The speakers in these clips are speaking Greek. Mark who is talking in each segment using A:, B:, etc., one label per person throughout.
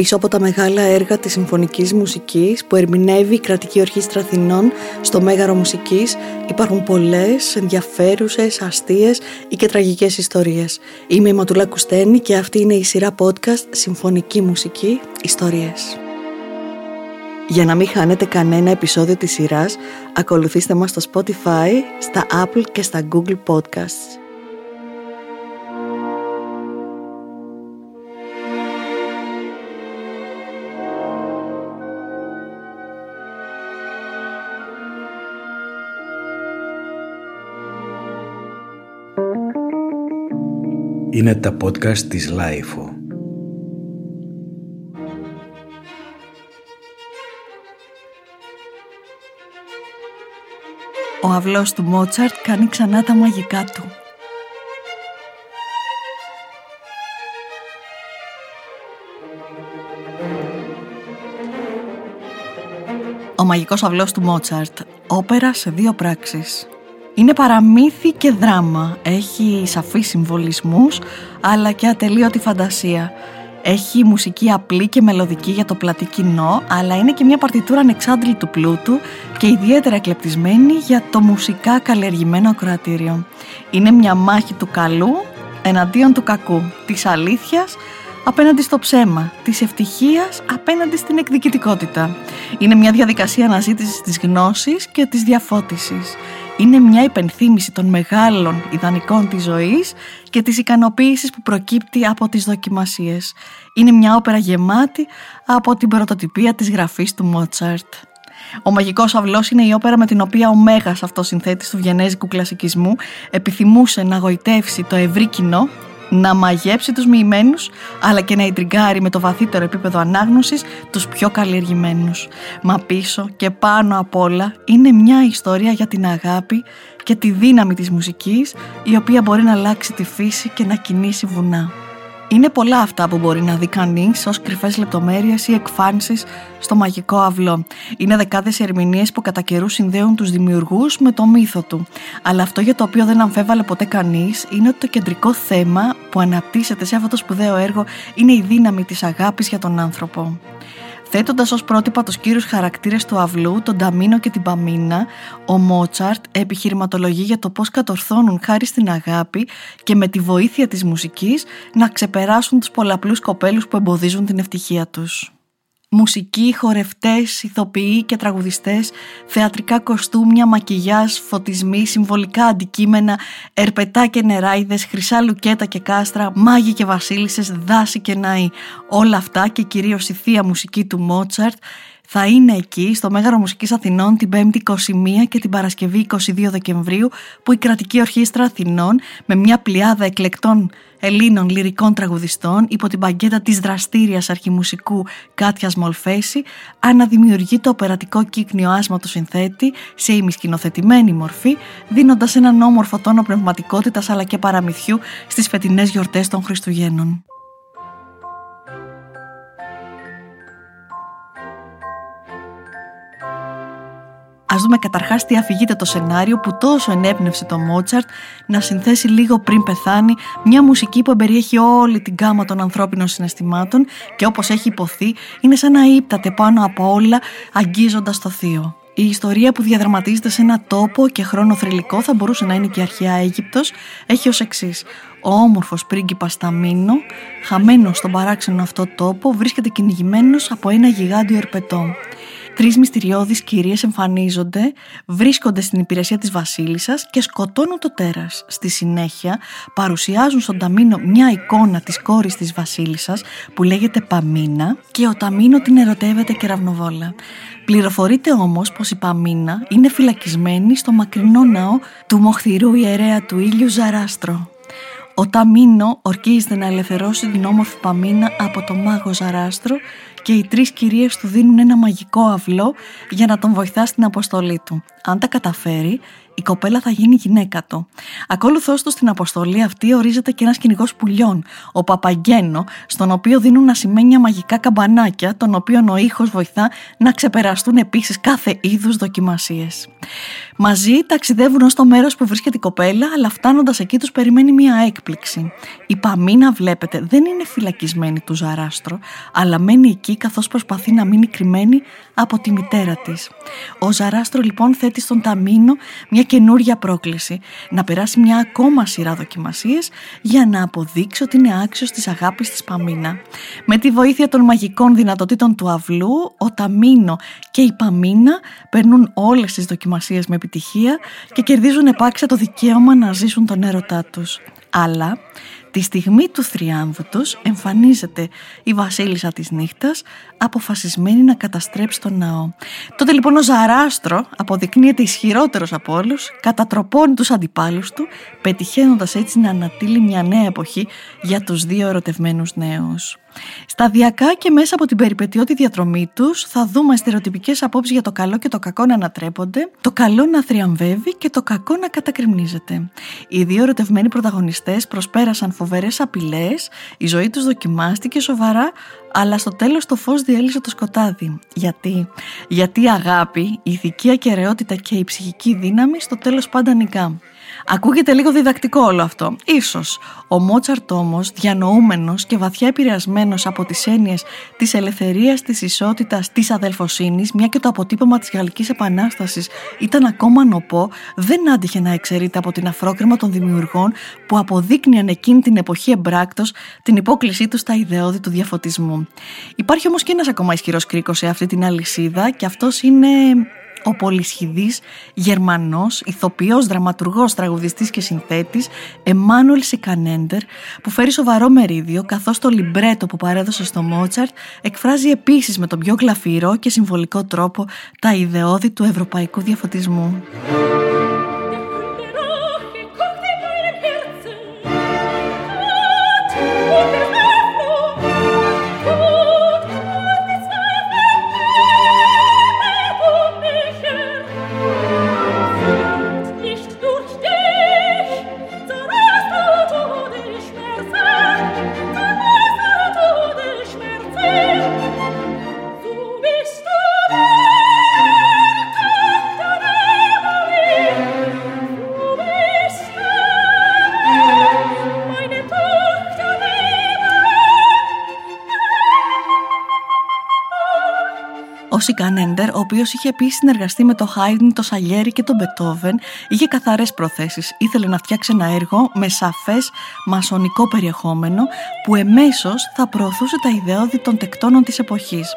A: Πίσω από τα μεγάλα έργα της συμφωνικής μουσικής που ερμηνεύει η Κρατική Ορχήστρα Αθηνών στο Μέγαρο Μουσικής υπάρχουν πολλές ενδιαφέρουσες, αστείες ή και τραγικές ιστορίες. Είμαι η Ματουλά Κουστένη και αυτή είναι η σειρά podcast Συμφωνική Μουσική Ιστορίες. Για να μην χάνετε κανένα επεισόδιο της σειράς, ακολουθήστε μας στο Spotify, στα Apple και στα Google Podcasts.
B: Είναι τα podcast της LiFO.
A: Ο αυλός του Μότσαρτ κάνει ξανά τα μαγικά του. Ο μαγικός αυλός του Μότσαρτ, όπερα σε δύο πράξεις. Είναι παραμύθι και δράμα. Έχει σαφείς συμβολισμούς, αλλά και ατελείωτη φαντασία. Έχει μουσική απλή και μελωδική για το πλατή κοινό, αλλά είναι και μια παρτιτούρα ανεξάντλητου πλούτου και ιδιαίτερα εκλεπτισμένη για το μουσικά καλλιεργημένο ακροατήριο. Είναι μια μάχη του καλού εναντίον του κακού, της αλήθειας απέναντι στο ψέμα, της ευτυχίας απέναντι στην εκδικητικότητα. Είναι μια διαδικασία αναζήτησης της γνώσης και της διαφώτισης είναι μια υπενθύμηση των μεγάλων ιδανικών της ζωής και της ικανοποίησης που προκύπτει από τις δοκιμασίες. Είναι μια όπερα γεμάτη από την πρωτοτυπία της γραφής του Μότσαρτ. Ο Μαγικός Αυλός είναι η όπερα με την οποία ο Μέγας αυτοσυνθέτης του βιενέζικου κλασικισμού επιθυμούσε να γοητεύσει το ευρύ κοινό να μαγέψει τους μοιημένους αλλά και να ιντριγκάρει με το βαθύτερο επίπεδο ανάγνωσης τους πιο καλλιεργημένους. Μα πίσω και πάνω απ' όλα είναι μια ιστορία για την αγάπη και τη δύναμη της μουσικής η οποία μπορεί να αλλάξει τη φύση και να κινήσει βουνά. Είναι πολλά αυτά που μπορεί να δει κανείς ως κρυφές λεπτομέρειες ή εκφάνσεις στο μαγικό αυλό. Είναι δεκάδες ερμηνείες που κατά καιρούς συνδέουν τους δημιουργούς με το μύθο του. Αλλά αυτό για το οποίο δεν αμφέβαλε ποτέ κανείς είναι ότι το κεντρικό θέμα που αναπτύσσεται σε αυτό το σπουδαίο έργο είναι η δύναμη της αγάπης για τον άνθρωπο. Θέτοντας ως πρότυπα τους κύριους χαρακτήρες του αυλού, τον Ταμίνο και την Παμίνα, ο Μότσαρτ επιχειρηματολογεί για το πώς κατορθώνουν χάρη στην αγάπη και με τη βοήθεια της μουσικής να ξεπεράσουν τους πολλαπλούς κοπέλους που εμποδίζουν την ευτυχία τους μουσικοί, χορευτές, ηθοποιοί και τραγουδιστές, θεατρικά κοστούμια, μακιγιάζ, φωτισμοί, συμβολικά αντικείμενα, ερπετά και νεράιδες, χρυσά λουκέτα και κάστρα, μάγοι και βασίλισσες, δάση και ναοί. Όλα αυτά και κυρίως η θεία μουσική του Μότσαρτ θα είναι εκεί στο Μέγαρο Μουσικής Αθηνών την 5η 21 και την Παρασκευή 22 Δεκεμβρίου που η Κρατική Ορχήστρα Αθηνών με μια πλειάδα εκλεκτών Ελλήνων λυρικών τραγουδιστών υπό την παγκέτα της δραστήριας αρχιμουσικού Κάτιας Μολφέση αναδημιουργεί το οπερατικό κύκνιο άσμα του συνθέτη σε ημισκηνοθετημένη μορφή δίνοντας έναν όμορφο τόνο πνευματικότητας αλλά και παραμυθιού στις φετινές γιορτές των Χριστουγέννων. Α δούμε καταρχάς τι αφηγείται το σενάριο που τόσο ενέπνευσε το Μότσαρτ να συνθέσει λίγο πριν πεθάνει μια μουσική που εμπεριέχει όλη την γάμα των ανθρώπινων συναισθημάτων και όπως έχει υποθεί είναι σαν να ύπταται πάνω από όλα αγγίζοντας το θείο. Η ιστορία που διαδραματίζεται σε ένα τόπο και χρόνο θρηλυκό θα μπορούσε να είναι και η αρχαία Αίγυπτος, έχει ως εξής. Ο όμορφος πρίγκιπας Ταμίνο, χαμένος στον παράξενο αυτό τόπο, βρίσκεται κυνηγημένος από ένα γιγάντιο ερπετό. Τρεις μυστηριώδεις κυρίες εμφανίζονται, βρίσκονται στην υπηρεσία της βασίλισσας και σκοτώνουν το τέρας. Στη συνέχεια παρουσιάζουν στον Ταμίνο μια εικόνα της κόρης της βασίλισσας που λέγεται Παμίνα και ο Ταμίνο την ερωτεύεται κεραυνοβόλα. Πληροφορείται όμως πως η Παμίνα είναι φυλακισμένη στο μακρινό ναό του μοχθηρού ιερέα του ήλιου Ζαράστρο. Ο Ταμίνο ορκίζεται να ελευθερώσει την όμορφη Παμίνα από το μάγο Ζαράστρο και οι τρεις κυρίες του δίνουν ένα μαγικό αυλό για να τον βοηθά στην αποστολή του. Αν τα καταφέρει, η κοπέλα θα γίνει γυναίκα του. Ακόλουθώς του στην αποστολή αυτή ορίζεται και ένας κυνηγός πουλιών, ο Παπαγγένο, στον οποίο δίνουν ασημένια μαγικά καμπανάκια, τον οποίο ο ήχος βοηθά να ξεπεραστούν επίσης κάθε είδους δοκιμασίες. Μαζί ταξιδεύουν ως το μέρος που βρίσκεται η κοπέλα, αλλά φτάνοντας εκεί τους περιμένει μία έκπληξη. Η Παμίνα, βλέπετε, δεν είναι φυλακισμένη του Ζαράστρο, αλλά μένει εκεί καθώς προσπαθεί να μείνει κρυμμένη από τη μητέρα της. Ο Ζαράστρο λοιπόν θέτει στον Ταμίνο μια καινούρια πρόκληση, να περάσει μια ακόμα σειρά δοκιμασίες για να αποδείξει ότι είναι άξιος της αγάπης της Παμίνα. Με τη βοήθεια των μαγικών δυνατοτήτων του αυλού, ο Ταμίνο και η Παμίνα περνούν όλες τις δοκιμασίες με επιτυχία και κερδίζουν επάξια το δικαίωμα να ζήσουν τον έρωτά τους. Αλλά Τη στιγμή του θριάμβου τους εμφανίζεται η βασίλισσα της νύχτας αποφασισμένη να καταστρέψει τον ναό. Τότε λοιπόν ο Ζαράστρο αποδεικνύεται ισχυρότερος από όλους, κατατροπώνει τους αντιπάλους του, πετυχαίνοντας έτσι να ανατείλει μια νέα εποχή για τους δύο ερωτευμένους νέους. Σταδιακά και μέσα από την περιπετειώτη διαδρομή τους θα δούμε στερεοτυπικές απόψεις για το καλό και το κακό να ανατρέπονται, το καλό να θριαμβεύει και το κακό να κατακριμνίζεται. Οι δύο ερωτευμένοι πρωταγωνιστές προσπέρασαν φοβερές απειλές, η ζωή τους δοκιμάστηκε σοβαρά, αλλά στο τέλος το φως διέλυσε το σκοτάδι. Γιατί; Γιατί η αγάπη, η ηθική ακαιρεότητα και η ψυχική δύναμη στο τέλος πάντα νικά. Ακούγεται λίγο διδακτικό όλο αυτό. Ίσως. Ο Μότσαρτ όμως, διανοούμενος και βαθιά επηρεασμένος από τις έννοιες της ελευθερίας, της ισότητας, της αδελφοσύνης, μια και το αποτύπωμα της Γαλλικής Επανάστασης ήταν ακόμα νοπό, δεν άντυχε να εξαιρείται από την αφρόκρεμα των δημιουργών που αποδείκνυαν εκείνη την εποχή εμπράκτος την υπόκλησή τους στα ιδεώδη του διαφωτισμού. Υπάρχει όμως και ένας ακόμα ισχυρός κρίκος σε αυτή την αλυσίδα και αυτός είναι ο πολυσχηδής Γερμανός, ηθοποιός, δραματουργός, τραγουδιστής και συνθέτης Εμμάνουελ Σικανέντερ που φέρει σοβαρό μερίδιο καθώς το λιμπρέτο που παρέδωσε στο Μότσαρτ εκφράζει επίσης με τον πιο γλαφυρό και συμβολικό τρόπο τα ιδεώδη του ευρωπαϊκού διαφωτισμού. Σικανέντερ, ο οποίος είχε επίσης συνεργαστεί με το Χάιντιν, το Σαλιέρι και τον Μπετόβεν, είχε καθαρές προθέσεις. Ήθελε να φτιάξει ένα έργο με σαφές μασονικό περιεχόμενο που εμέσως θα προωθούσε τα ιδεώδη των τεκτώνων της εποχής.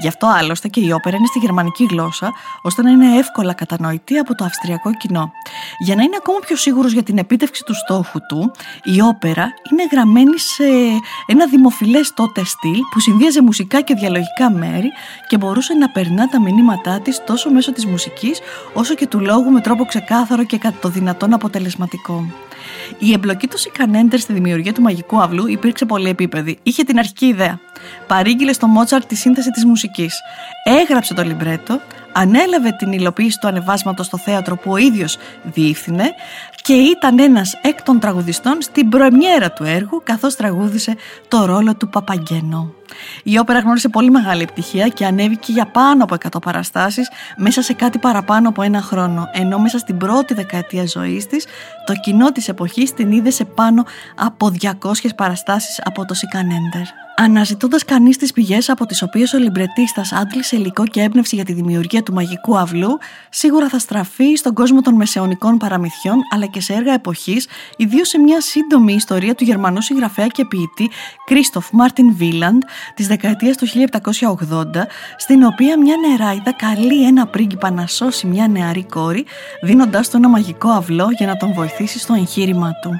A: Γι' αυτό άλλωστε και η όπερα είναι στη γερμανική γλώσσα, ώστε να είναι εύκολα κατανοητή από το αυστριακό κοινό. Για να είναι ακόμα πιο σίγουρος για την επίτευξη του στόχου του, η όπερα είναι γραμμένη σε ένα δημοφιλές τότε στυλ που συνδύαζε μουσικά και διαλογικά μέρη και μπορούσε να περνά τα μηνύματά της τόσο μέσω της μουσικής όσο και του λόγου με τρόπο ξεκάθαρο και κατά το δυνατόν αποτελεσματικό. Η εμπλοκή του Σικανέντερ στη δημιουργία του μαγικού αυλού υπήρξε πολύ επίπεδη. Είχε την αρχική ιδέα. Παρήγγειλε στο Μότσαρτ τη σύνθεση της μουσικής. Έγραψε το λιμπρέτο, ανέλαβε την υλοποίηση του ανεβάσματος στο θέατρο που ο ίδιος διεύθυνε και ήταν ένας εκ των τραγουδιστών στην προεμιέρα του έργου καθώς τραγούδισε το ρόλο του Παπαγγένο. Η όπερα γνώρισε πολύ μεγάλη επιτυχία και ανέβηκε για πάνω από 100 παραστάσεις μέσα σε κάτι παραπάνω από ένα χρόνο, ενώ μέσα στην πρώτη δεκαετία ζωής της το κοινό της εποχής την είδε σε πάνω από 200 παραστάσεις από το Σικανέντερ. Αναζητώντας κανείς τις πηγές από τις οποίες ο λιμπρετίστα άντλησε υλικό και έμπνευση για τη δημιουργία του μαγικού αυλού, σίγουρα θα στραφεί στον κόσμο των μεσαιωνικών παραμυθιών αλλά και σε έργα εποχής, ιδίως σε μια σύντομη ιστορία του Γερμανού συγγραφέα και ποιητή Κρίστοφ Μάρτιν Βίλαντ της δεκαετίας του 1780, στην οποία μια νεράιδα καλεί ένα πρίγκιπα να σώσει μια νεαρή κόρη, δίνοντά του ένα μαγικό αυλό για να τον βοηθήσει στο εγχείρημά του.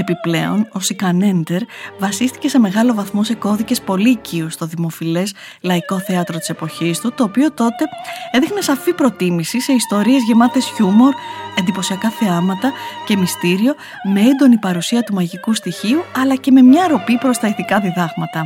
A: Επιπλέον, ο Σικανέντερ βασίστηκε σε μεγάλο βαθμό σε κώδικες πολύ οικείου στο δημοφιλές λαϊκό θέατρο της εποχής του, το οποίο τότε έδειχνε σαφή προτίμηση σε ιστορίες γεμάτες χιούμορ, εντυπωσιακά θεάματα και μυστήριο, με έντονη παρουσία του μαγικού στοιχείου, αλλά και με μια ροπή προς τα ηθικά διδάγματα.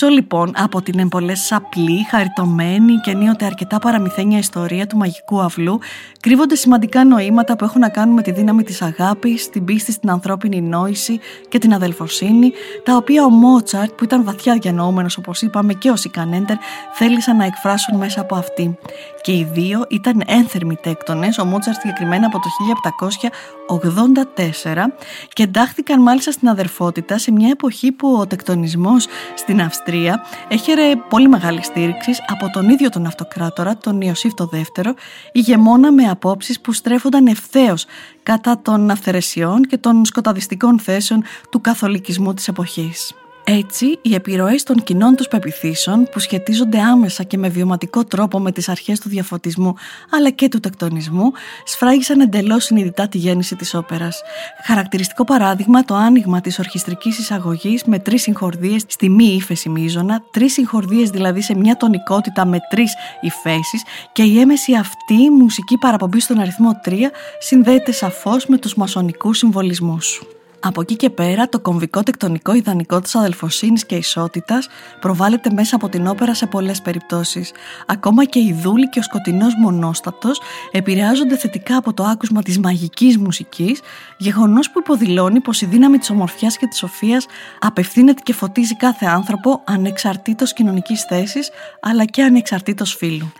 A: Πίσω λοιπόν από την εμπολέ απλή, χαριτωμένη και ενίοτε αρκετά παραμυθένια ιστορία του μαγικού αυλού κρύβονται σημαντικά νοήματα που έχουν να κάνουν με τη δύναμη της αγάπης, την πίστη στην ανθρώπινη νόηση και την αδελφοσύνη, τα οποία ο Μότσαρτ που ήταν βαθιά διανοούμενος όπως είπαμε και ο Σικανέντερ θέλησαν να εκφράσουν μέσα από αυτή. Και οι δύο ήταν ένθερμοι τέκτονες, ο Μότσαρτ συγκεκριμένα από το 1784 και εντάχθηκαν μάλιστα στην αδερφότητα σε μια εποχή που ο τεκτονισμός στην Αυστρία έχερε πολύ μεγάλη στήριξη από τον ίδιο τον αυτοκράτορα, τον Ιωσήφ το δεύτερο, ηγεμόνα με απόψεις που στρέφονταν ευθέως κατά των αυθαιρεσιών και των σκοταδιστικών θέσεων του καθολικισμού της εποχής. Έτσι, οι επιρροές των κοινών τους πεπιθήσεων, που σχετίζονται άμεσα και με βιωματικό τρόπο με τις αρχές του διαφωτισμού αλλά και του τεκτονισμού, σφράγισαν εντελώς συνειδητά τη γέννηση της όπερας. Χαρακτηριστικό παράδειγμα το άνοιγμα της ορχιστρικής εισαγωγής με τρεις συγχορδίες στη μη ύφεση μείζωνα, τρεις συγχορδίες δηλαδή σε μια τονικότητα με τρεις υφέσεις και η έμεση αυτή μουσική παραπομπή στον αριθμό 3 συνδέεται σαφώς με τους μασονικούς συμβολισμούς. Από εκεί και πέρα το κομβικό τεκτονικό ιδανικό της αδελφοσύνης και ισότητας προβάλλεται μέσα από την όπερα σε πολλές περιπτώσεις. Ακόμα και η δούλη και ο σκοτεινός μονόστατος επηρεάζονται θετικά από το άκουσμα της μαγικής μουσικής, γεγονός που υποδηλώνει πως η δύναμη της ομορφιάς και της σοφίας απευθύνεται και φωτίζει κάθε άνθρωπο ανεξαρτήτως κοινωνικής θέσης αλλά και ανεξαρτήτως φύλου.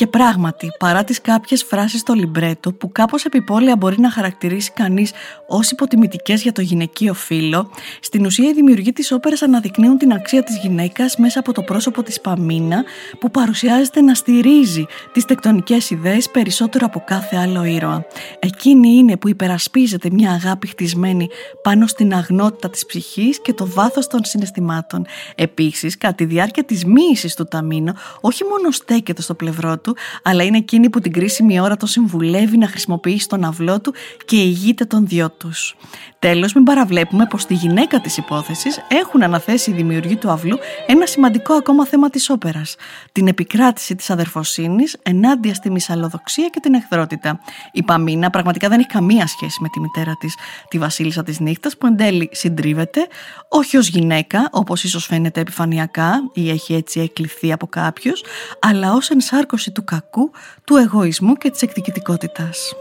A: Και πράγματι, παρά τις κάποιες φράσεις στο λιμπρέτο που κάπως επιπόλαια μπορεί να χαρακτηρίσει κανείς ως υποτιμητικές για το γυναικείο φύλλο, στην ουσία οι δημιουργοί της όπερας αναδεικνύουν την αξία της γυναίκας μέσα από το πρόσωπο της Παμίνα που παρουσιάζεται να στηρίζει τις τεκτονικές ιδέες περισσότερο από κάθε άλλο ήρωα. Εκείνη είναι που υπερασπίζεται μια αγάπη χτισμένη πάνω στην αγνότητα της ψυχής και το βάθος των συναισθημάτων. Επίσης, κατά τη διάρκεια της μοίησης του Ταμίνο, όχι μόνο στέκεται στο πλευρό του, αλλά είναι εκείνη που την κρίσιμη ώρα το συμβουλεύει να χρησιμοποιήσει τον αυλό του και ηγείται των δυο τους. Τέλος, μην παραβλέπουμε πως στη γυναίκα της υπόθεσης έχουν αναθέσει οι δημιουργοί του αυλού ένα σημαντικό ακόμα θέμα της όπερας. Την επικράτηση της αδερφοσύνης ενάντια στη μυσαλλοδοξία και την εχθρότητα. Η Παμίνα πραγματικά δεν έχει καμία σχέση με τη μητέρα της, τη Βασίλισσα της Νύχτας, που εν τέλει συντρίβεται, όχι ως γυναίκα, όπως ίσως φαίνεται επιφανειακά ή έχει έτσι εκλειφθεί από κάποιους, αλλά ως ενσάρκωση του κακού, του εγωισμού και της εκδικητικότητας.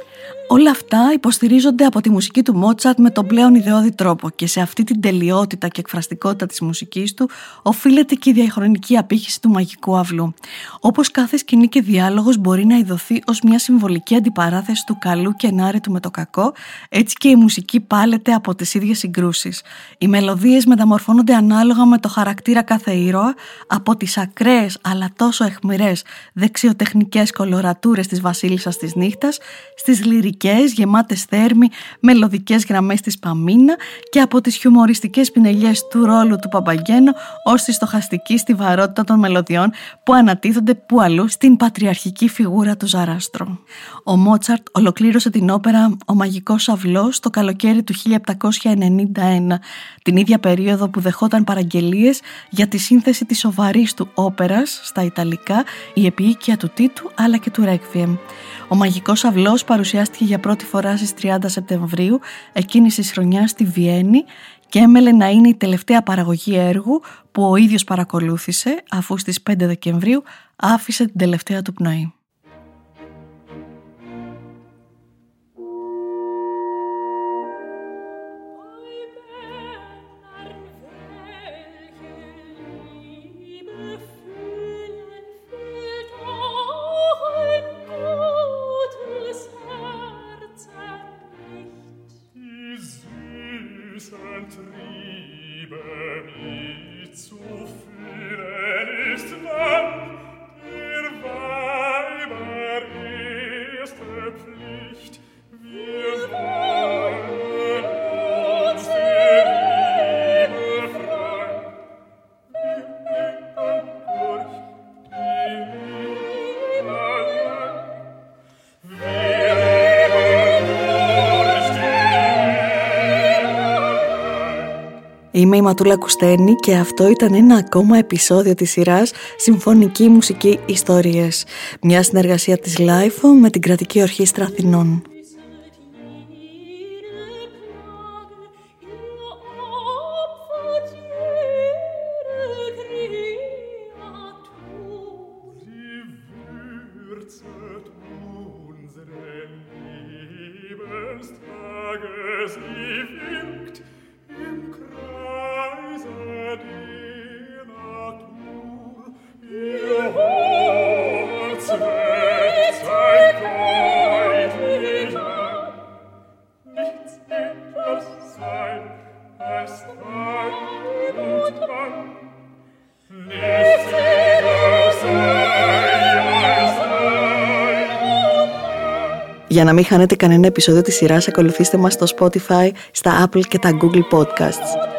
A: Όλα αυτά υποστηρίζονται από τη μουσική του Μότσαρτ με τον πλέον ιδεώδη τρόπο και σε αυτή την τελειότητα και εκφραστικότητα της μουσικής του οφείλεται και η διαχρονική απήχηση του μαγικού αυλού. Όπως κάθε σκηνή και διάλογος μπορεί να ειδωθεί ως μια συμβολική αντιπαράθεση του καλού και ενάρετου με το κακό, έτσι και η μουσική πάλεται από τις ίδιες συγκρούσεις. Οι μελωδίες μεταμορφώνονται ανάλογα με το χαρακτήρα κάθε ήρωα, από τις ακραίες αλλά τόσο εχμηρές δεξιοτεχνικές κολορατούρες της βασίλισσας της νύχτας, στις λυρικές, γεμάτες θέρμη, μελωδικές γραμμές της Παμίνα και από τις χιουμοριστικές πινελιές του ρόλου του Παπαγγένου ως τη στοχαστική στιβαρότητα των μελωδιών που ανατίθονται που αλλού στην πατριαρχική φιγούρα του Ζαράστρο. Ο Μότσαρτ ολοκλήρωσε την όπερα «Ο Μαγικός Αυλός» το καλοκαίρι του 1791, την ίδια περίοδο που δεχόταν παραγγελίες για τη σύνθεση της σοβαρής του όπερας στα Ιταλικά, η επίοικια του Τίτου αλλά και του Ρέκβιεμ. Ο Μαγικός Αυλός παρουσιάστηκε για πρώτη φορά στις 30 Σεπτεμβρίου εκείνης της χρονιάς στη Βιέννη και έμελε να είναι η τελευταία παραγωγή έργου που ο ίδιος παρακολούθησε αφού στις 5 Δεκεμβρίου άφησε την τελευταία του πνοή. Είμαι η Ματούλα Κουστένη και αυτό ήταν ένα ακόμα επεισόδιο της σειράς Συμφωνική Μουσική Ιστορίες. Μια συνεργασία της LiFO με την Κρατική Ορχήστρα Αθηνών. Για να μην χάνετε κανένα επεισόδιο της σειράς, ακολουθήστε μας στο Spotify, στα Apple και τα Google Podcasts.